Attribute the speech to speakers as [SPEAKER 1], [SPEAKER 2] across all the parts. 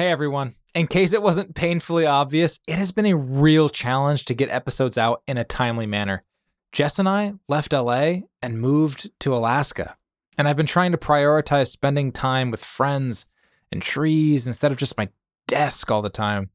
[SPEAKER 1] Hey everyone. In case it wasn't painfully obvious, it has been a real challenge to get episodes out in a timely manner. Jess and I left LA and moved to Alaska, and I've been trying to prioritize spending time with friends and trees instead of just my desk all the time.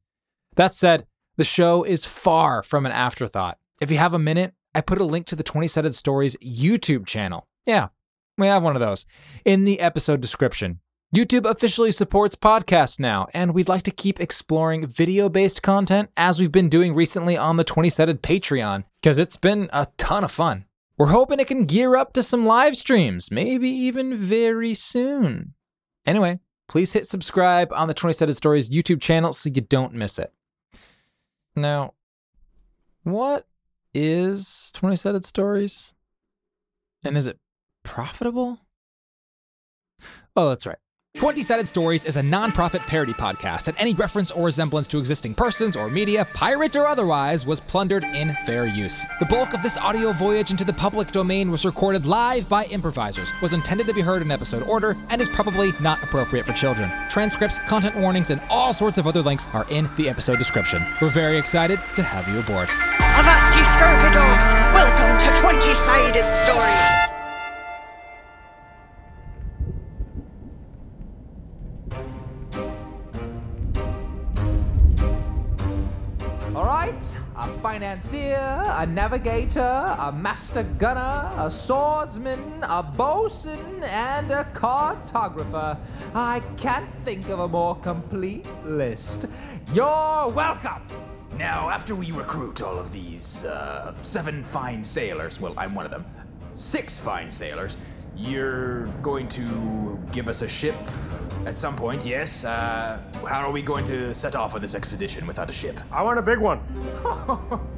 [SPEAKER 1] That said, the show is far from an afterthought. If you have a minute, I put a link to the 20 Sided Stories YouTube channel. Yeah, we have one of those in the episode description. YouTube officially supports podcasts now, and we'd like to keep exploring video based content as we've been doing recently on the 20 Sided Patreon, because it's been a ton of fun. We're hoping it can gear up to some live streams, maybe even very soon. Anyway, please hit subscribe on the 20 Sided Stories YouTube channel so you don't miss it. Now, what is 20 Sided Stories? And is it profitable? Oh, that's right. 20 Sided Stories is a non-profit parody podcast, and any reference or resemblance to existing persons or media, pirate or otherwise, was plundered in fair use. The bulk of this audio voyage into the public domain was recorded live by improvisers, was intended to be heard in episode order, and is probably not appropriate for children. Transcripts, content warnings, and all sorts of other links are in the episode description. We're very excited to have you aboard.
[SPEAKER 2] Avast ye scurvy dogs! Welcome to 20 Sided Stories!
[SPEAKER 1] A financier, a navigator, a master gunner, a swordsman, a bosun, and a cartographer. I can't think of a more complete list. You're welcome.
[SPEAKER 3] Now, after we recruit all of these uh, seven fine sailors, well, I'm one of them, six fine sailors, you're going to give us a ship at some point, yes? Uh, how are we going to set off on this expedition without a ship?
[SPEAKER 4] I want a big one.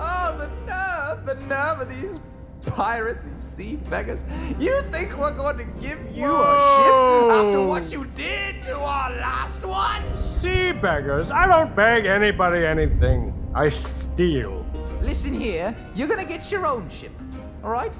[SPEAKER 1] Oh, the nerve, the nerve of these pirates, these sea beggars. You think we're going to give you a ship after what you did to our last one?
[SPEAKER 4] Sea beggars. I don't beg anybody anything. I steal.
[SPEAKER 1] Listen here, you're gonna get your own ship, all right?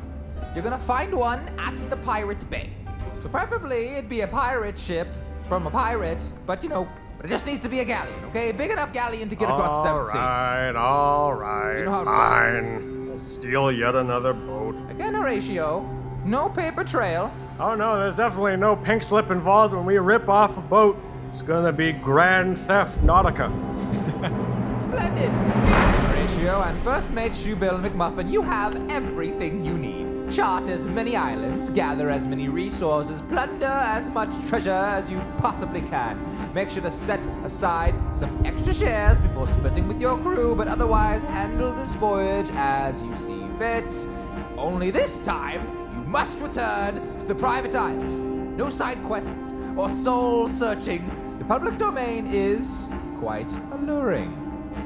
[SPEAKER 1] You're gonna find one at the Pirate Bay. So preferably it'd be a pirate ship from a pirate, but you know, but it just needs to be a galleon, okay? Big enough galleon to get across the seven sea.
[SPEAKER 4] Alright, alright.
[SPEAKER 1] You know
[SPEAKER 4] fine. I'll steal yet another boat.
[SPEAKER 1] Again, Horatio, no paper trail.
[SPEAKER 4] Oh no, there's definitely no pink slip involved when we rip off a boat. It's gonna be Grand Theft Nautica.
[SPEAKER 1] Splendid! Horatio and First Mate Shoebill McMuffin, you have everything you need. Chart as many islands, gather as many resources, plunder as much treasure as you possibly can. Make sure to set aside some extra shares before splitting with your crew, but otherwise handle this voyage as you see fit. Only this time, you must return to the private isles. No side quests or soul searching. The public domain is quite alluring.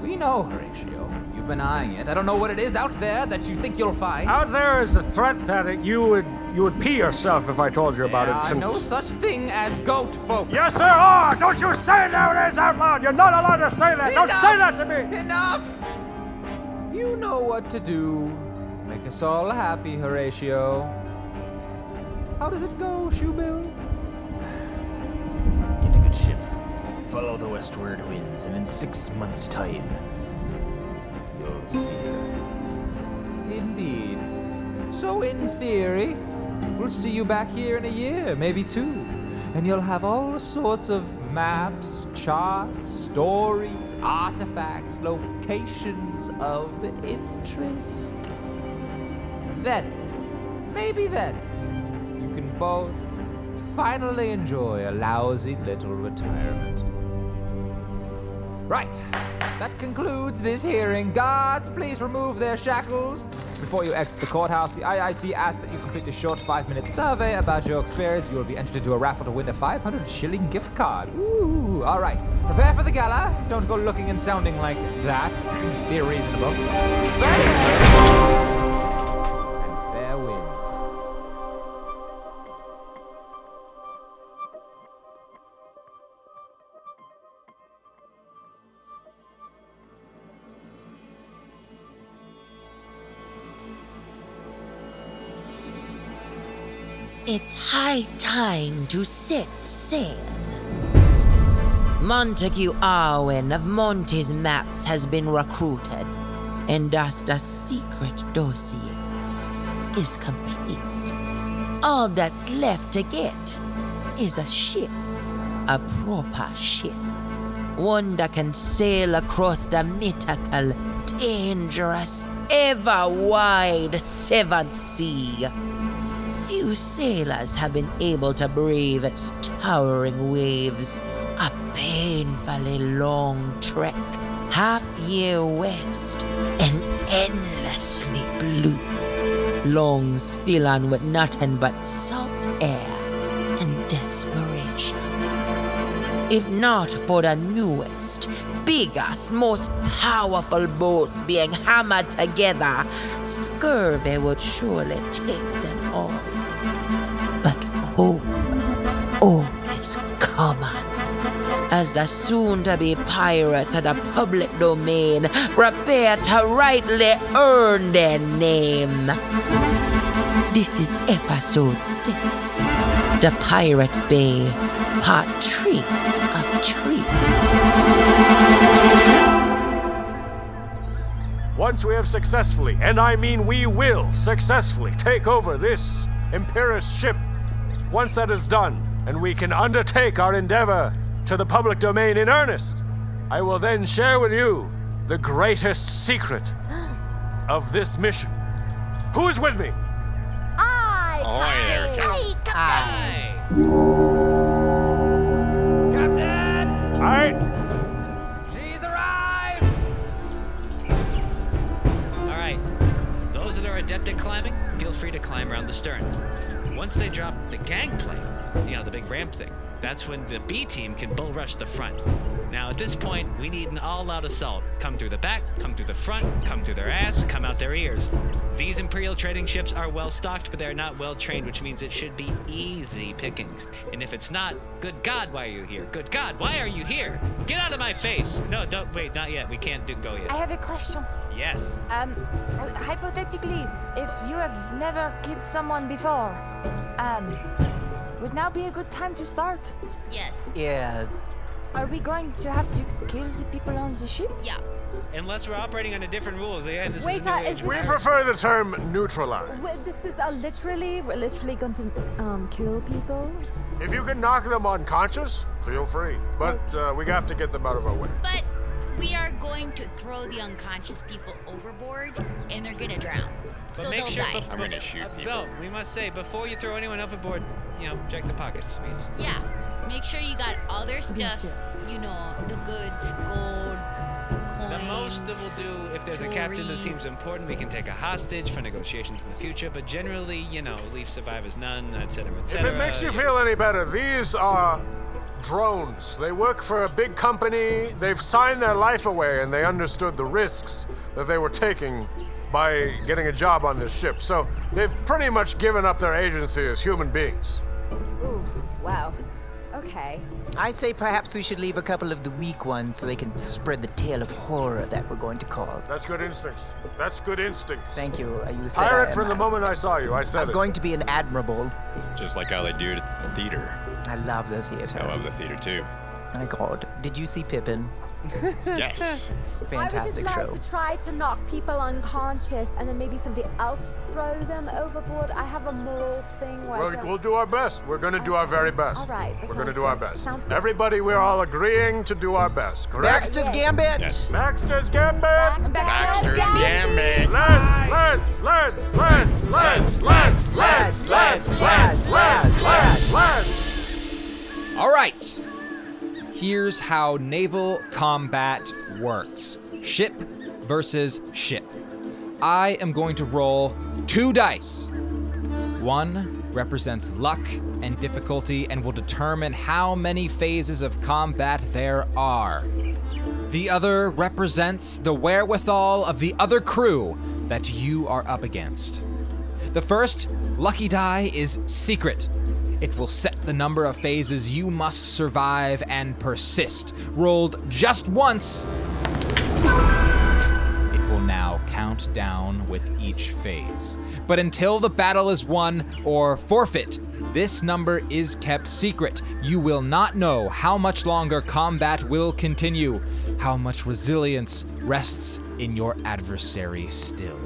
[SPEAKER 1] We know, Horatio. You've been eyeing it. I don't know what it is out there that you think you'll find.
[SPEAKER 4] Out there is the threat that it, you would you would pee yourself if I told you about
[SPEAKER 1] There
[SPEAKER 4] it.
[SPEAKER 1] are
[SPEAKER 4] Since
[SPEAKER 1] no such thing as goat folk.
[SPEAKER 4] yes, there are. Don't you say nowadays out loud. You're not allowed to say that. Don't say that to me.
[SPEAKER 1] Enough! You know what to do. Make us all happy, Horatio. How does it go, Shoebill?
[SPEAKER 3] Get a good ship, follow the westward winds, and in six months' time, see her.
[SPEAKER 1] Indeed. So, in theory, we'll see you back here in a year, maybe two. And you'll have all sorts of maps, charts, stories, artifacts, locations of interest. Then, maybe then, you can both finally enjoy a lousy little retirement. Right. That concludes this hearing. Guards, please remove their shackles. Before you exit the courthouse, the IIC asks that you complete a short five minute survey about your experience. You will be entered into a raffle to win a 500 shilling gift card. Ooh, all right. Prepare for the gala. Don't go looking and sounding like that. be reasonable. Farewell.
[SPEAKER 5] It's high time to set sail. Montague Arwen of Monty's Maps has been recruited, and thus the secret dossier is complete. All that's left to get is a ship, a proper ship, one that can sail across the mythical, dangerous, ever wide severed sea. Sailors have been able to brave its towering waves. A painfully long trek, half year west and endlessly blue. Lungs filling with nothing but salt air and desperation. If not for the newest, biggest, most powerful boats being hammered together, scurvy would surely take them all. Hope always common. As the soon to be pirates of the public domain prepare to rightly earn their name. This is episode 6 The Pirate Bay, part 3 of 3.
[SPEAKER 4] Once we have successfully, and I mean we will successfully, take over this Imperious ship, once that is done, and we can undertake our endeavor to the public domain in earnest, I will then share with you the greatest secret of this mission. Who is with me?
[SPEAKER 6] I,
[SPEAKER 7] Oh, there we go.
[SPEAKER 6] Hey, Captain.
[SPEAKER 3] Captain!
[SPEAKER 4] All right.
[SPEAKER 3] She's arrived!
[SPEAKER 8] All right. Those that are adept at climbing, feel free to climb around the stern. Once they drop the gangplank, you know, the big ramp thing, that's when the B team can bull rush the front. Now, at this point, we need an all out assault. Come through the back, come through the front, come through their ass, come out their ears. These Imperial trading ships are well stocked, but they're not well trained, which means it should be easy pickings. And if it's not, good God, why are you here? Good God, why are you here? Get out of my face! No, don't, wait, not yet. We can't do, go yet.
[SPEAKER 6] I have a question.
[SPEAKER 8] Yes.
[SPEAKER 6] Um, hypothetically, if you have never killed someone before, um, would now be a good time to start?
[SPEAKER 9] Yes.
[SPEAKER 10] Yes.
[SPEAKER 6] Are we going to have to kill the people on the ship?
[SPEAKER 9] Yeah.
[SPEAKER 8] Unless we're operating under different rules. Again, this
[SPEAKER 11] Wait,
[SPEAKER 8] is a
[SPEAKER 11] uh,
[SPEAKER 8] age.
[SPEAKER 11] is
[SPEAKER 4] We prefer the term neutralize.
[SPEAKER 11] Wait, this is uh, literally, we're literally going to um, kill people.
[SPEAKER 4] If you can knock them unconscious, feel free. But uh, we have to get them out of our way.
[SPEAKER 9] But we are going to throw the unconscious people overboard and they're gonna drown.
[SPEAKER 8] But
[SPEAKER 9] so
[SPEAKER 8] make
[SPEAKER 9] they'll
[SPEAKER 8] sure
[SPEAKER 9] die.
[SPEAKER 8] bef-
[SPEAKER 7] I'm gonna
[SPEAKER 8] bef-
[SPEAKER 7] shoot
[SPEAKER 8] uh,
[SPEAKER 7] people.
[SPEAKER 8] Belle, we must say before you throw anyone overboard, you know, check the pockets. Please.
[SPEAKER 9] Yeah. Make sure you got all their stuff. You know, the goods, gold, coins.
[SPEAKER 8] The most that we'll do, if there's a captain that seems important, we can take a hostage for negotiations in the future. But generally, you know, leave survivors none, etc., etc.
[SPEAKER 4] If
[SPEAKER 8] etc.
[SPEAKER 4] it makes you feel any better, these are drones. They work for a big company. They've signed their life away and they understood the risks that they were taking by getting a job on this ship. So they've pretty much given up their agency as human beings.
[SPEAKER 11] Ooh, wow. Okay.
[SPEAKER 10] I say perhaps we should leave a couple of the weak ones so they can spread the tale of horror that we're going to cause.
[SPEAKER 4] That's good instincts. That's good instincts.
[SPEAKER 10] Thank you. You said I
[SPEAKER 4] Pirate
[SPEAKER 10] am-
[SPEAKER 4] from the moment I saw you. I said
[SPEAKER 10] I'm
[SPEAKER 4] it.
[SPEAKER 10] going to be an admirable.
[SPEAKER 7] Just like how they do it at the theater.
[SPEAKER 10] I love the theater.
[SPEAKER 7] I love the theater too.
[SPEAKER 10] My God, did you see Pippin?
[SPEAKER 7] Yes.
[SPEAKER 11] Fantastic I would just
[SPEAKER 10] Fantastic
[SPEAKER 11] like to try to knock people unconscious and then maybe somebody else throw them overboard. I have a moral thing where
[SPEAKER 4] We'll,
[SPEAKER 11] don't...
[SPEAKER 4] we'll do our best. We're going to do our very best.
[SPEAKER 11] All right,
[SPEAKER 4] We're going to
[SPEAKER 11] sounds
[SPEAKER 4] do our best.
[SPEAKER 11] Sounds good.
[SPEAKER 4] Everybody, we're all agreeing to do our best, correct?
[SPEAKER 10] Baxter's Gambit.
[SPEAKER 7] Yes.
[SPEAKER 4] Baxter's Gambit!
[SPEAKER 7] Baxter's Gambit.
[SPEAKER 4] Let's, let's, let's, let's, let's, let's, let's, let's, let's, let's, let's, let's.
[SPEAKER 1] All right. Here's how naval combat works ship versus ship. I am going to roll two dice. One represents luck and difficulty and will determine how many phases of combat there are. The other represents the wherewithal of the other crew that you are up against. The first lucky die is secret. It will set the number of phases you must survive and persist. Rolled just once, it will now count down with each phase. But until the battle is won or forfeit, this number is kept secret. You will not know how much longer combat will continue, how much resilience rests in your adversary still.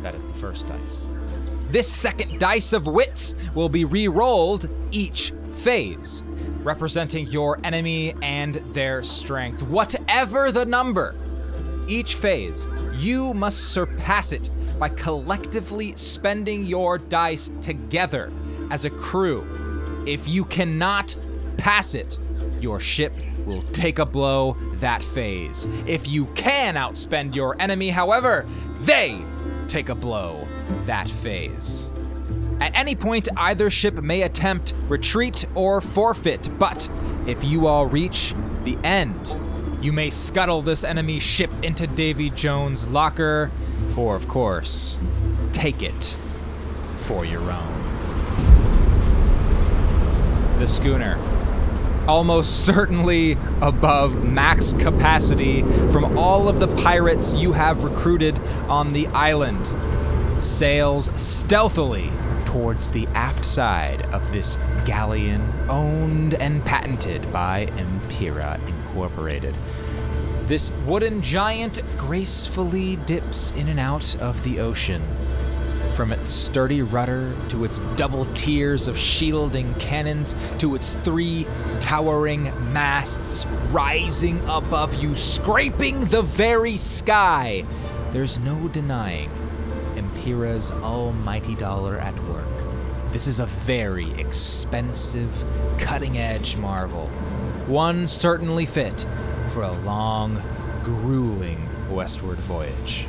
[SPEAKER 1] That is the first dice. This second dice of wits will be re rolled each phase, representing your enemy and their strength. Whatever the number, each phase, you must surpass it by collectively spending your dice together as a crew. If you cannot pass it, your ship will take a blow that phase. If you can outspend your enemy, however, they take a blow that phase. At any point, either ship may attempt retreat or forfeit, but if you all reach the end, you may scuttle this enemy ship into Davy Jones' locker, or of course, take it for your own. The schooner, almost certainly above max capacity from all of the pirates you have recruited on the island, sails stealthily towards the aft side of this galleon owned and patented by Empira Incorporated. This wooden giant gracefully dips in and out of the ocean. From its sturdy rudder to its double tiers of shielding cannons to its three towering masts rising above you, scraping the very sky, there's no denying Empira's almighty dollar at work. This is a very expensive, cutting edge marvel. One certainly fit for a long, grueling westward voyage.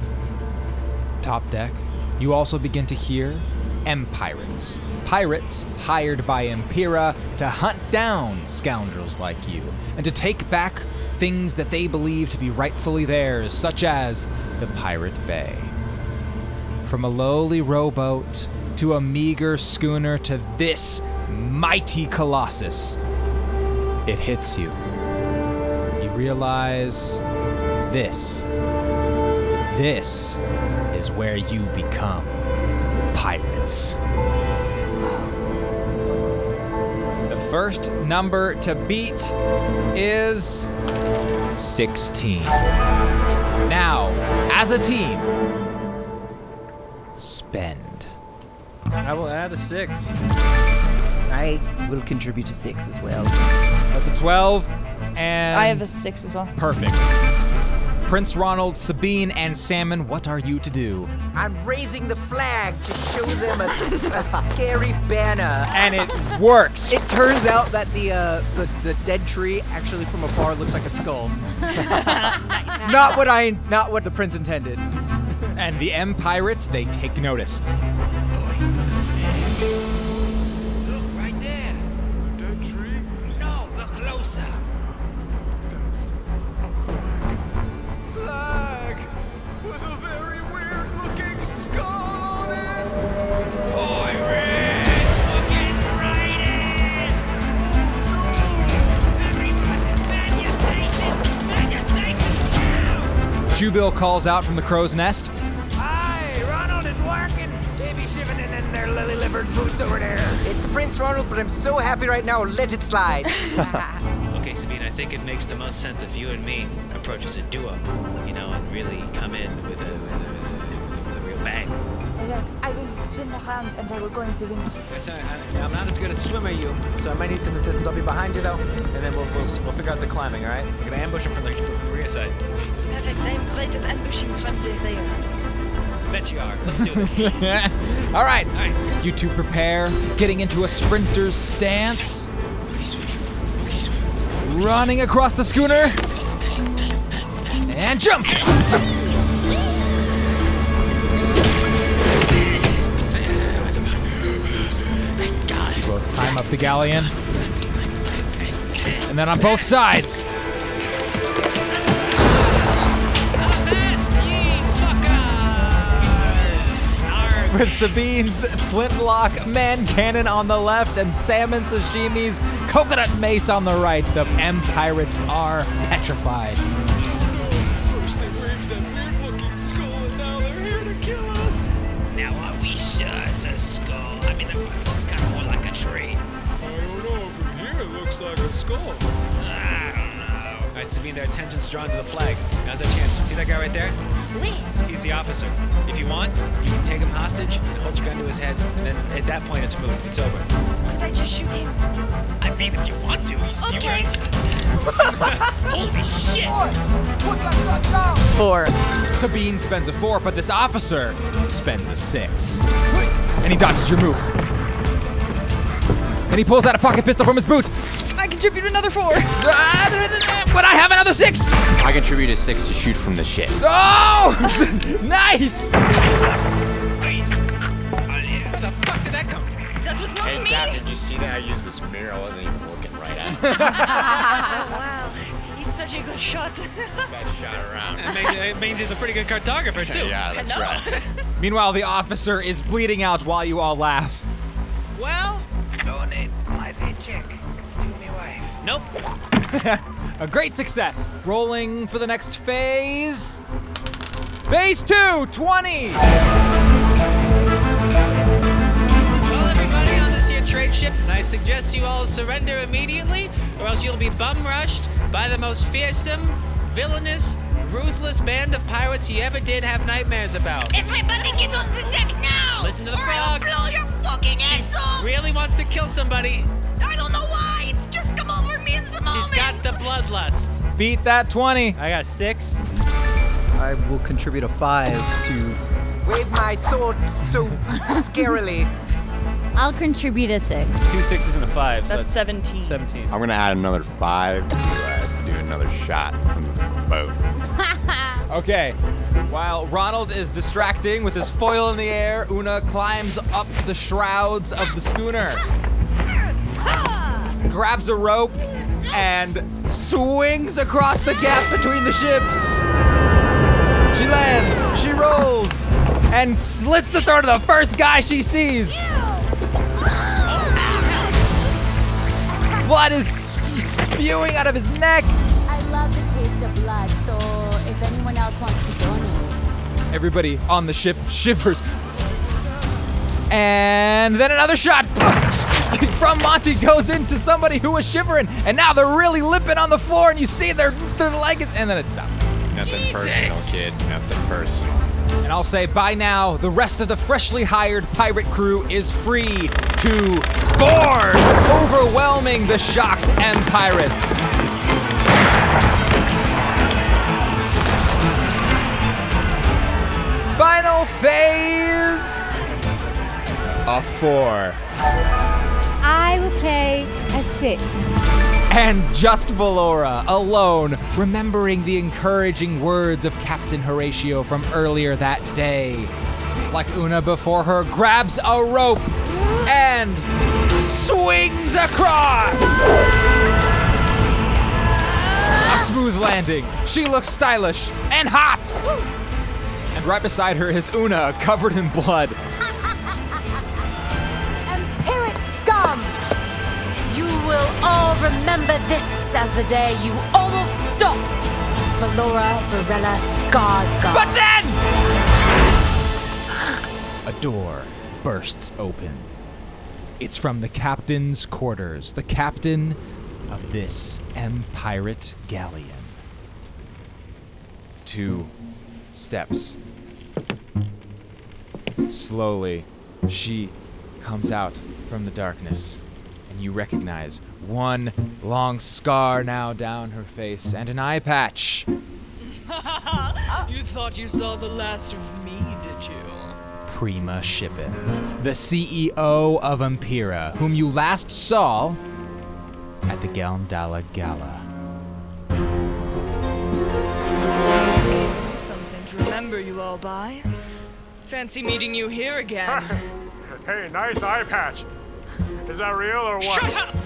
[SPEAKER 1] Top deck, you also begin to hear Empirates. Pirates hired by Empira to hunt down scoundrels like you and to take back things that they believe to be rightfully theirs, such as the Pirate Bay. From a lowly rowboat to a meager schooner to this mighty colossus, it hits you. You realize this, this is where you become pirates. The first number to beat is 16. Now, as a team, spend.
[SPEAKER 12] I will add a six.
[SPEAKER 13] I will contribute to six as well.
[SPEAKER 1] That's a 12, and.
[SPEAKER 14] I have a six as well.
[SPEAKER 1] Perfect. Prince Ronald, Sabine, and Salmon, what are you to do?
[SPEAKER 10] I'm raising the flag to show them a, a scary banner.
[SPEAKER 1] And it works.
[SPEAKER 13] It turns out that the, uh, the the dead tree actually from afar looks like a skull. Not what I not what the prince intended.
[SPEAKER 1] And the Empirates, they take notice.
[SPEAKER 15] Look right there. The dead tree? No, look closer. That's a black flag with a very weird looking skull on it. Pirates! Right in!
[SPEAKER 1] Oh, Shoebill calls out from the crow's nest.
[SPEAKER 3] Their lily-livered boots over there.
[SPEAKER 10] It's Prince Ronald, but I'm so happy right now. Let it slide.
[SPEAKER 8] Okay, Sabine, I think it makes the most sense if you and me approach as a duo, you know, and really come in with a, with a, with a real bang.
[SPEAKER 6] Alright, I will swim around and I will go in the window.
[SPEAKER 12] That's all right. I, I'm not as good a swimmer as you, so I might need some assistance. I'll be behind you though, and then we'll we'll, we'll figure out the climbing. All right?
[SPEAKER 8] We're gonna ambush him from the, from the rear side.
[SPEAKER 6] Perfect, I am great at ambushing from the rear.
[SPEAKER 8] Bet you are. Let's do this.
[SPEAKER 1] All right, you two prepare, getting into a sprinter's stance, running across the schooner, and jump. You both climb up the galleon, and then on both sides. With Sabine's flintlock man cannon on the left and Salmon Sashimi's coconut mace on the right, the Empirates are petrified.
[SPEAKER 15] First they waved that weird
[SPEAKER 8] Skull, and now they're here to kill us.
[SPEAKER 14] Now are we sure it's a skull? I mean, it looks kind of more like a tree.
[SPEAKER 4] I don't know. From here, it looks like a skull.
[SPEAKER 14] I don't know.
[SPEAKER 8] All right, Sabine, their attention's drawn to the flag. Now's our chance. See that guy right there?
[SPEAKER 9] Wait.
[SPEAKER 8] He's the officer. If you want, you can take him hostage and hold your gun to his head, and then at that point, it's moot. It's over.
[SPEAKER 6] Could I just shoot him?
[SPEAKER 14] I mean, if you want to, you, you
[SPEAKER 6] Okay.
[SPEAKER 14] Holy shit!
[SPEAKER 11] Put that gun down!
[SPEAKER 1] Four. Sabine spends a four, but this officer spends a six. And he dodges your move. And he pulls out a pocket pistol from his boot.
[SPEAKER 6] I contribute another four.
[SPEAKER 1] But I have another six!
[SPEAKER 16] I contribute a six to shoot from the ship.
[SPEAKER 1] Oh! nice!
[SPEAKER 8] The fuck did that come?
[SPEAKER 6] That was not
[SPEAKER 7] Hey,
[SPEAKER 6] me.
[SPEAKER 7] Cap, did you see that? I used this mirror. I wasn't even looking right at it.
[SPEAKER 6] wow. He's such a good shot.
[SPEAKER 7] Best shot around.
[SPEAKER 8] That means, it means he's a pretty good cartographer, too.
[SPEAKER 7] Yeah, that's
[SPEAKER 6] Hello.
[SPEAKER 7] right.
[SPEAKER 1] Meanwhile, the officer is bleeding out while you all laugh.
[SPEAKER 8] Well,
[SPEAKER 14] Donate my paycheck to me wife.
[SPEAKER 8] Nope.
[SPEAKER 1] A great success. Rolling for the next phase. Phase two, 20.
[SPEAKER 8] Well, everybody on this here trade ship, I suggest you all surrender immediately, or else you'll be bum rushed by the most fearsome, villainous, ruthless band of pirates you ever did have nightmares about.
[SPEAKER 9] Everybody get on the deck now!
[SPEAKER 8] Listen to the
[SPEAKER 9] or I'll
[SPEAKER 8] frog.
[SPEAKER 9] blow your fucking
[SPEAKER 8] She
[SPEAKER 9] heads off!
[SPEAKER 8] really wants to kill somebody.
[SPEAKER 9] I don't know
[SPEAKER 8] She's got the bloodlust.
[SPEAKER 1] Beat that 20.
[SPEAKER 12] I got six.
[SPEAKER 13] I will contribute a five to.
[SPEAKER 10] Wave my sword so scarily.
[SPEAKER 17] I'll contribute a six.
[SPEAKER 12] Two sixes and a five. So
[SPEAKER 6] That's 17.
[SPEAKER 12] 17.
[SPEAKER 7] I'm gonna add another five to uh, do another shot from the boat.
[SPEAKER 1] Okay. While Ronald is distracting with his foil in the air, Una climbs up the shrouds of the schooner, grabs a rope, and swings across the gap between the ships. She lands, she rolls, and slits the throat of the first guy she sees. Blood is spewing out of his neck.
[SPEAKER 17] I love the taste of blood, so if anyone else wants to donate.
[SPEAKER 1] Everybody on the ship shivers. And then another shot from Monty goes into somebody who was shivering, and now they're really limping on the floor, and you see their their leg is, and then it stops.
[SPEAKER 7] Nothing personal, kid. Nothing personal.
[SPEAKER 1] And I'll say by now, the rest of the freshly hired pirate crew is free to board, overwhelming the shocked M pirates. Final phase. A four.
[SPEAKER 17] I will play a six.
[SPEAKER 1] And just Valora, alone, remembering the encouraging words of Captain Horatio from earlier that day. Like Una before her, grabs a rope and swings across! A smooth landing. She looks stylish and hot! And right beside her is Una, covered in blood.
[SPEAKER 11] All remember this as the day you almost stopped Valora Varela Skarsgård.
[SPEAKER 1] But then! A door bursts open. It's from the captain's quarters, the captain of this M pirate galleon. Two steps. Slowly, she comes out from the darkness, and you recognize one long scar now down her face and an eye patch.
[SPEAKER 6] you thought you saw the last of me, did you?
[SPEAKER 1] Prima Shippen, the CEO of Empira, whom you last saw at the Galndala Gala.
[SPEAKER 6] Something to remember you all by. Fancy meeting you here again.
[SPEAKER 4] Hey, nice eye patch. Is that real or what?
[SPEAKER 6] Shut up!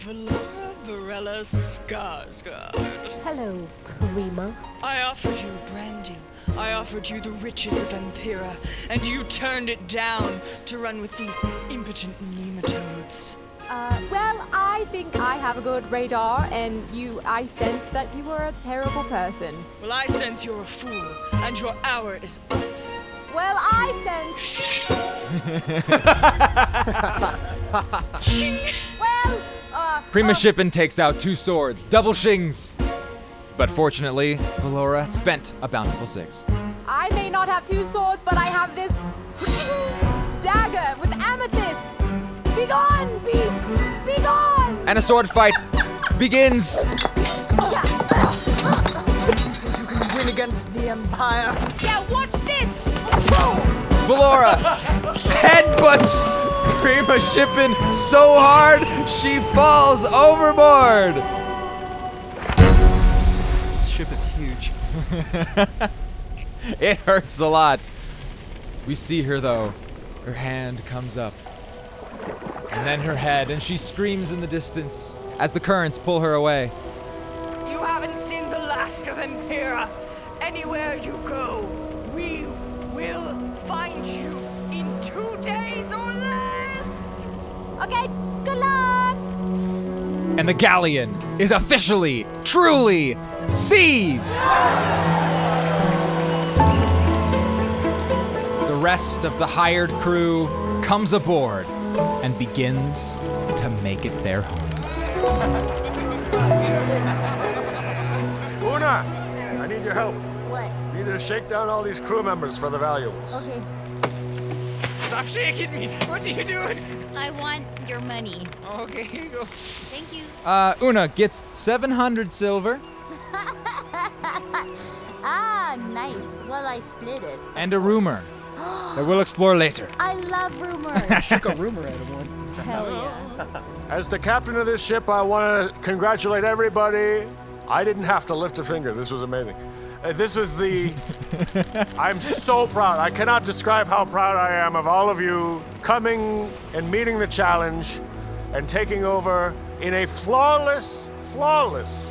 [SPEAKER 6] Valora Varela Skarsgård.
[SPEAKER 11] Hello, Karima.
[SPEAKER 6] I offered you brandy. I offered you the riches of Empira, and you turned it down to run with these impotent nematodes.
[SPEAKER 18] Uh, well, I think I have a good radar, and you, I sense that you are a terrible person.
[SPEAKER 2] Well, I sense you're a fool, and your hour is up.
[SPEAKER 18] Well, I sense. well.
[SPEAKER 1] Prima Shippen takes out two swords, double shings. But fortunately, Valora spent a bountiful six.
[SPEAKER 18] I may not have two swords, but I have this dagger with amethyst. Begone, beast! Begone!
[SPEAKER 1] And a sword fight begins.
[SPEAKER 2] You can win against the Empire.
[SPEAKER 18] Yeah, watch this!
[SPEAKER 1] Valora headbutts Prima Shippen so hard she falls overboard.
[SPEAKER 13] This ship is huge.
[SPEAKER 1] it hurts a lot. We see her though. Her hand comes up. And then her head, and she screams in the distance as the currents pull her away.
[SPEAKER 2] You haven't seen the last of Empira. Anywhere you go, we will find you in two days or less.
[SPEAKER 18] Okay, good luck!
[SPEAKER 1] And the galleon is officially, truly seized. The rest of the hired crew comes aboard and begins to make it their home.
[SPEAKER 4] Una, I need your help.
[SPEAKER 9] What?
[SPEAKER 4] I need you to shake down all these crew members for the valuables.
[SPEAKER 9] Okay.
[SPEAKER 12] Stop shaking me. What are you doing?
[SPEAKER 9] I want your money.
[SPEAKER 12] Okay, here you go.
[SPEAKER 9] Thank you.
[SPEAKER 1] Uh, Una gets 700 silver
[SPEAKER 9] ah, nice. Well, I split it.
[SPEAKER 1] and a rumor that we'll explore later.
[SPEAKER 9] I love rumors.
[SPEAKER 13] Shook a rumor out of one.
[SPEAKER 9] Hell yeah.
[SPEAKER 4] As the captain of this ship, I want to congratulate everybody. I didn't have to lift a finger. This was amazing. Uh, This was the. I'm so proud. I cannot describe how proud I am of all of you coming and meeting the challenge and taking over in a flawless, flawless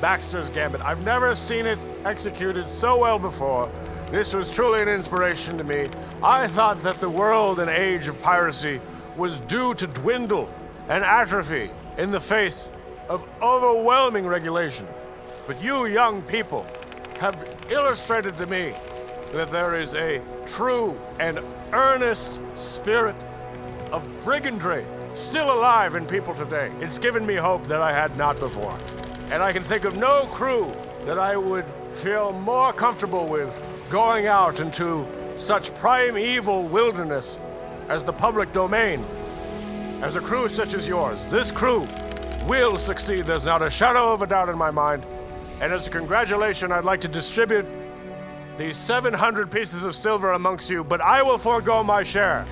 [SPEAKER 4] Baxter's Gambit. I've never seen it executed so well before. This was truly an inspiration to me. I thought that the world and age of piracy was due to dwindle and atrophy in the face of overwhelming regulation. But you young people have illustrated to me that there is a true and earnest spirit of brigandry still alive in people today. It's given me hope that I had not before. And I can think of no crew that I would feel more comfortable with going out into such primeval wilderness as the public domain. As a crew such as yours, this crew will succeed. There's not a shadow of a doubt in my mind. And as a congratulation, I'd like to distribute these 700 pieces of silver amongst you, but I will forego my share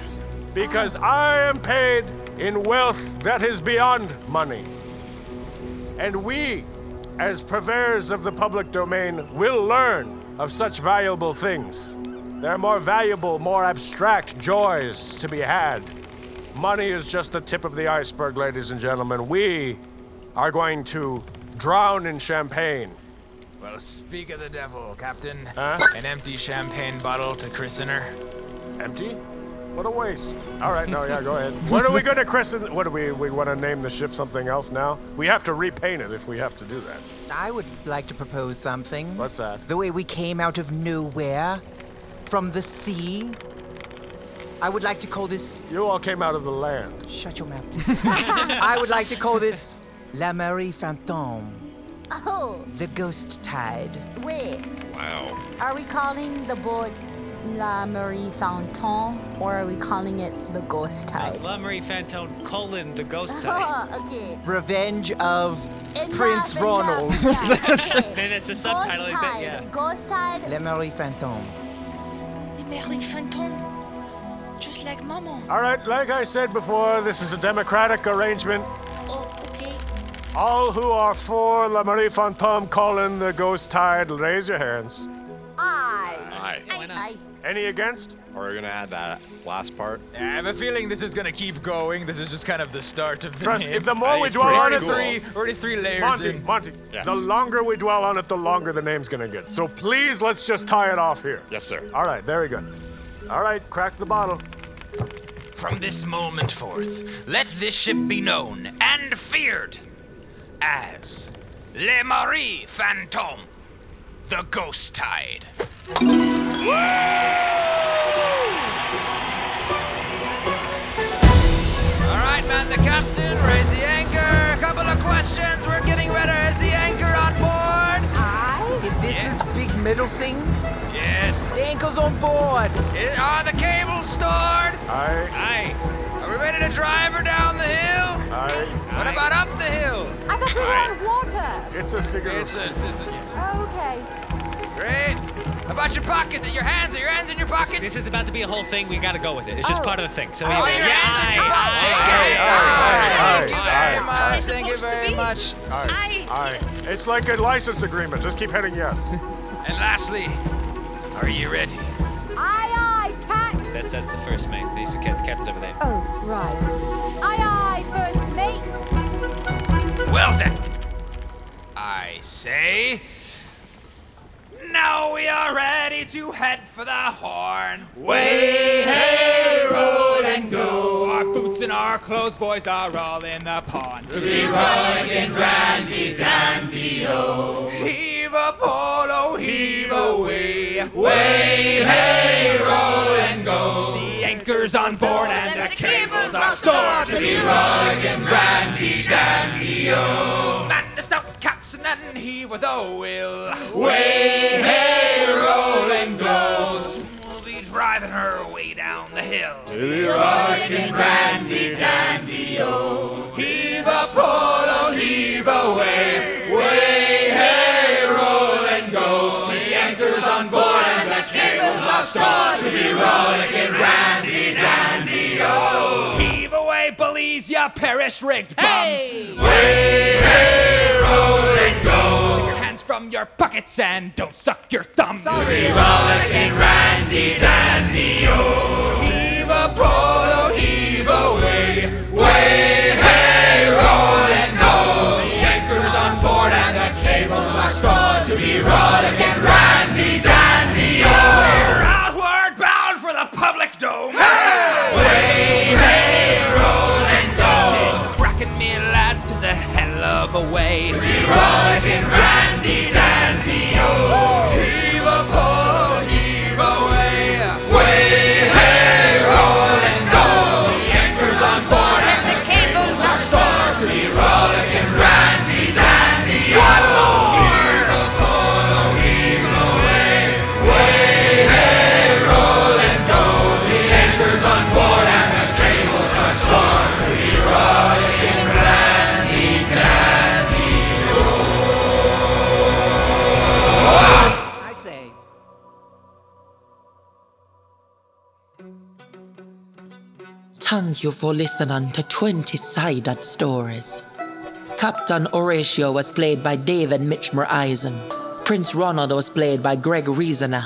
[SPEAKER 4] because I am paid in wealth that is beyond money. And we, as purveyors of the public domain, will learn of such valuable things. There are more valuable, more abstract joys to be had. Money is just the tip of the iceberg, ladies and gentlemen. We are going to drown in champagne.
[SPEAKER 3] Well, speak of the devil, Captain.
[SPEAKER 4] Huh?
[SPEAKER 3] An empty champagne bottle to christen her.
[SPEAKER 4] Empty? What a waste. All right, no, yeah, go ahead. What are we going to christen? What do we we want to name the ship something else now? We have to repaint it if we have to do that.
[SPEAKER 10] I would like to propose something.
[SPEAKER 4] What's that?
[SPEAKER 10] The way we came out of nowhere, from the sea. I would like to call this.
[SPEAKER 4] You all came out of the land.
[SPEAKER 10] Shut your mouth, please. I would like to call this La Marie Fantôme,
[SPEAKER 9] Oh,
[SPEAKER 10] the ghost tide.
[SPEAKER 9] wait.
[SPEAKER 7] Wow.
[SPEAKER 9] Are we calling the boat La Marie Fountain or are we calling it the Ghost Tide?
[SPEAKER 8] It's La Marie Fantone colon the ghost tide.
[SPEAKER 9] Oh, okay.
[SPEAKER 10] Revenge of
[SPEAKER 9] Enough,
[SPEAKER 10] Prince
[SPEAKER 9] enough.
[SPEAKER 10] Ronald.
[SPEAKER 9] Yeah, okay.
[SPEAKER 8] Then it's the subtitle.
[SPEAKER 9] Ghost
[SPEAKER 8] is that-
[SPEAKER 9] Tide.
[SPEAKER 8] yeah.
[SPEAKER 9] Ghost Tide.
[SPEAKER 10] La Marie Fantôme.
[SPEAKER 2] La Marie Fantôme. Just like Maman.
[SPEAKER 4] All right, like I said before, this is a democratic arrangement.
[SPEAKER 9] Okay.
[SPEAKER 4] All who are for La Marie Fantôme calling the ghost tide, raise your hands.
[SPEAKER 18] Aye.
[SPEAKER 7] Aye.
[SPEAKER 9] Aye.
[SPEAKER 4] Any against?
[SPEAKER 7] Or Are we gonna add that last part?
[SPEAKER 3] I have a feeling this is gonna keep going. This is just kind of the start of the
[SPEAKER 4] Trust
[SPEAKER 3] name.
[SPEAKER 4] if the more we dwell on
[SPEAKER 7] pretty
[SPEAKER 4] it,
[SPEAKER 7] cool.
[SPEAKER 3] three, already three layers
[SPEAKER 4] Monty,
[SPEAKER 3] in.
[SPEAKER 4] Monty,
[SPEAKER 7] Yes.
[SPEAKER 4] the longer we dwell on it, the longer the name's gonna get. So please, let's just tie it off here.
[SPEAKER 7] Yes, sir.
[SPEAKER 4] All right, very good. All right, crack the bottle.
[SPEAKER 1] From this moment forth, let this ship be known and feared as Le Marie Fantôme, the Ghost Tide.
[SPEAKER 9] All right, man, the capstan, raise the anchor. A couple of questions. We're getting ready. Is the anchor on board?
[SPEAKER 10] Aye. Is this this big metal thing?
[SPEAKER 9] Yes.
[SPEAKER 10] The anchor's on board.
[SPEAKER 9] Is, are the cables stored?
[SPEAKER 4] Aye.
[SPEAKER 19] Aye.
[SPEAKER 9] Are we ready to drive her down the hill?
[SPEAKER 4] Aye.
[SPEAKER 9] What about up the hill?
[SPEAKER 18] I thought we were on water.
[SPEAKER 4] It's a figure
[SPEAKER 9] It's
[SPEAKER 4] of
[SPEAKER 9] a, it's a
[SPEAKER 18] Okay.
[SPEAKER 9] great. How about your pockets? Your hands? Are your hands in your pockets?
[SPEAKER 19] This is about to be a whole thing. We got to go with it. It's just
[SPEAKER 18] Oh.
[SPEAKER 19] part of the thing. So
[SPEAKER 9] Oh,
[SPEAKER 19] we,
[SPEAKER 9] your
[SPEAKER 19] yeah,
[SPEAKER 9] hands in
[SPEAKER 19] aye,
[SPEAKER 9] your
[SPEAKER 19] aye,
[SPEAKER 9] pockets.
[SPEAKER 4] Aye, aye,
[SPEAKER 9] Thank you very
[SPEAKER 4] aye,
[SPEAKER 9] much.
[SPEAKER 4] aye.
[SPEAKER 9] Thank you very much.
[SPEAKER 4] Aye. Aye. It's like a license agreement. Just keep hitting yes.
[SPEAKER 9] And lastly, are you ready?
[SPEAKER 18] Aye, aye, Captain.
[SPEAKER 19] That's that's the first mate. He's the cap- the captain's over there.
[SPEAKER 18] Oh, right. Aye, aye, first mate.
[SPEAKER 1] Well then, I say. Now we are ready to head for the horn. Way, hey, roll and go. Our boots and our clothes, boys, are all in the pond. To be rollicking, randy dandy o. Heave a polo, heave away. Way, hey, roll and go. The anchor's on board and the are stored. To be rollicking, randy dandy o. Man the stout capstan and heave with a will. Way, hey, roll and go. We'll be driving her way down the hill. To be rollicking, randy dandy o. Heave a polo, heave away. Way, hey, roll and go. The anchor's on board and the cables are stored. To be rollicking, randy dandy o. Bullies, ya perish rigged bums. Way, hey, roll and go. Take your hands from your pockets and don't suck your thumbs. To be rollicking, randy dandy o. Heave a polo, oh, heave away. Way, hey, roll and go. The anchor's on board and the cables are stored to be rollicking, randy dandy o.
[SPEAKER 5] You for listening to 20 Sided Stories. Captain Horatio was played by David Michmerhuizen. Prince Ronald was played by Greg Reasoner.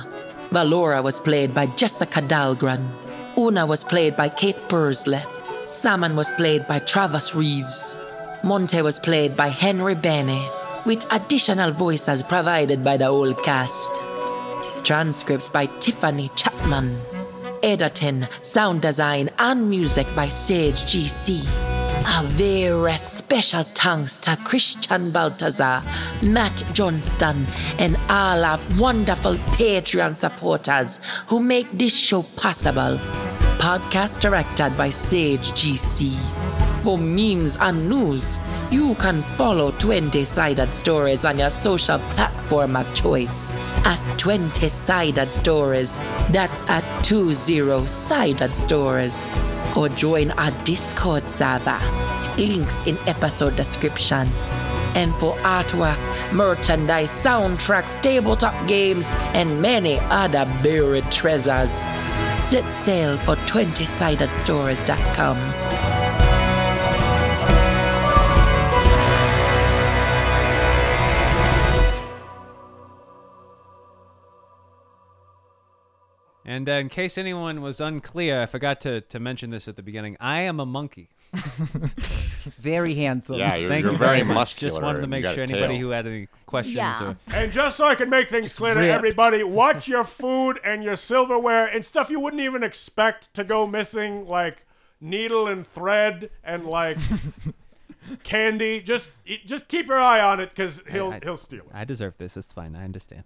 [SPEAKER 5] Valora was played by Jessica Dahlgren. Una was played by Kate Pursely. Salmon was played by Travis Reaves. Monte was played by Henry Benney, with additional voices provided by the whole cast. Transcripts by Tiffany Chapman. Editing, sound design, and music by Sage GC. A very special thanks to Christian Baltazar, Matt Johnston, and all our wonderful Patreon supporters who make this show possible. Podcast directed by Sage GC. For memes and news, you can follow 20 Sided Stories on your social platform of choice at 20 Sided Stories. That's at 20 Sided Stories. Or join our Discord server. Links in episode description. And for artwork, merchandise, soundtracks, tabletop games, and many other buried treasures, set sail for 20sidedstories.com.
[SPEAKER 8] And uh, in case anyone was unclear, I forgot to, to mention this at the beginning. I am a monkey.
[SPEAKER 13] Very handsome.
[SPEAKER 7] Yeah, you're,
[SPEAKER 8] Thank
[SPEAKER 7] you're
[SPEAKER 8] you
[SPEAKER 7] very
[SPEAKER 8] very much.
[SPEAKER 7] muscular.
[SPEAKER 8] Just wanted to make sure anybody who had any questions
[SPEAKER 18] Yeah.
[SPEAKER 8] or
[SPEAKER 4] And just so I can make things clear to everybody, watch your food and your silverware and stuff you wouldn't even expect to go missing, like needle and thread and like candy. Just just keep your eye on it because he'll
[SPEAKER 8] I-
[SPEAKER 4] he'll steal it.
[SPEAKER 8] I deserve this. It's fine. I understand.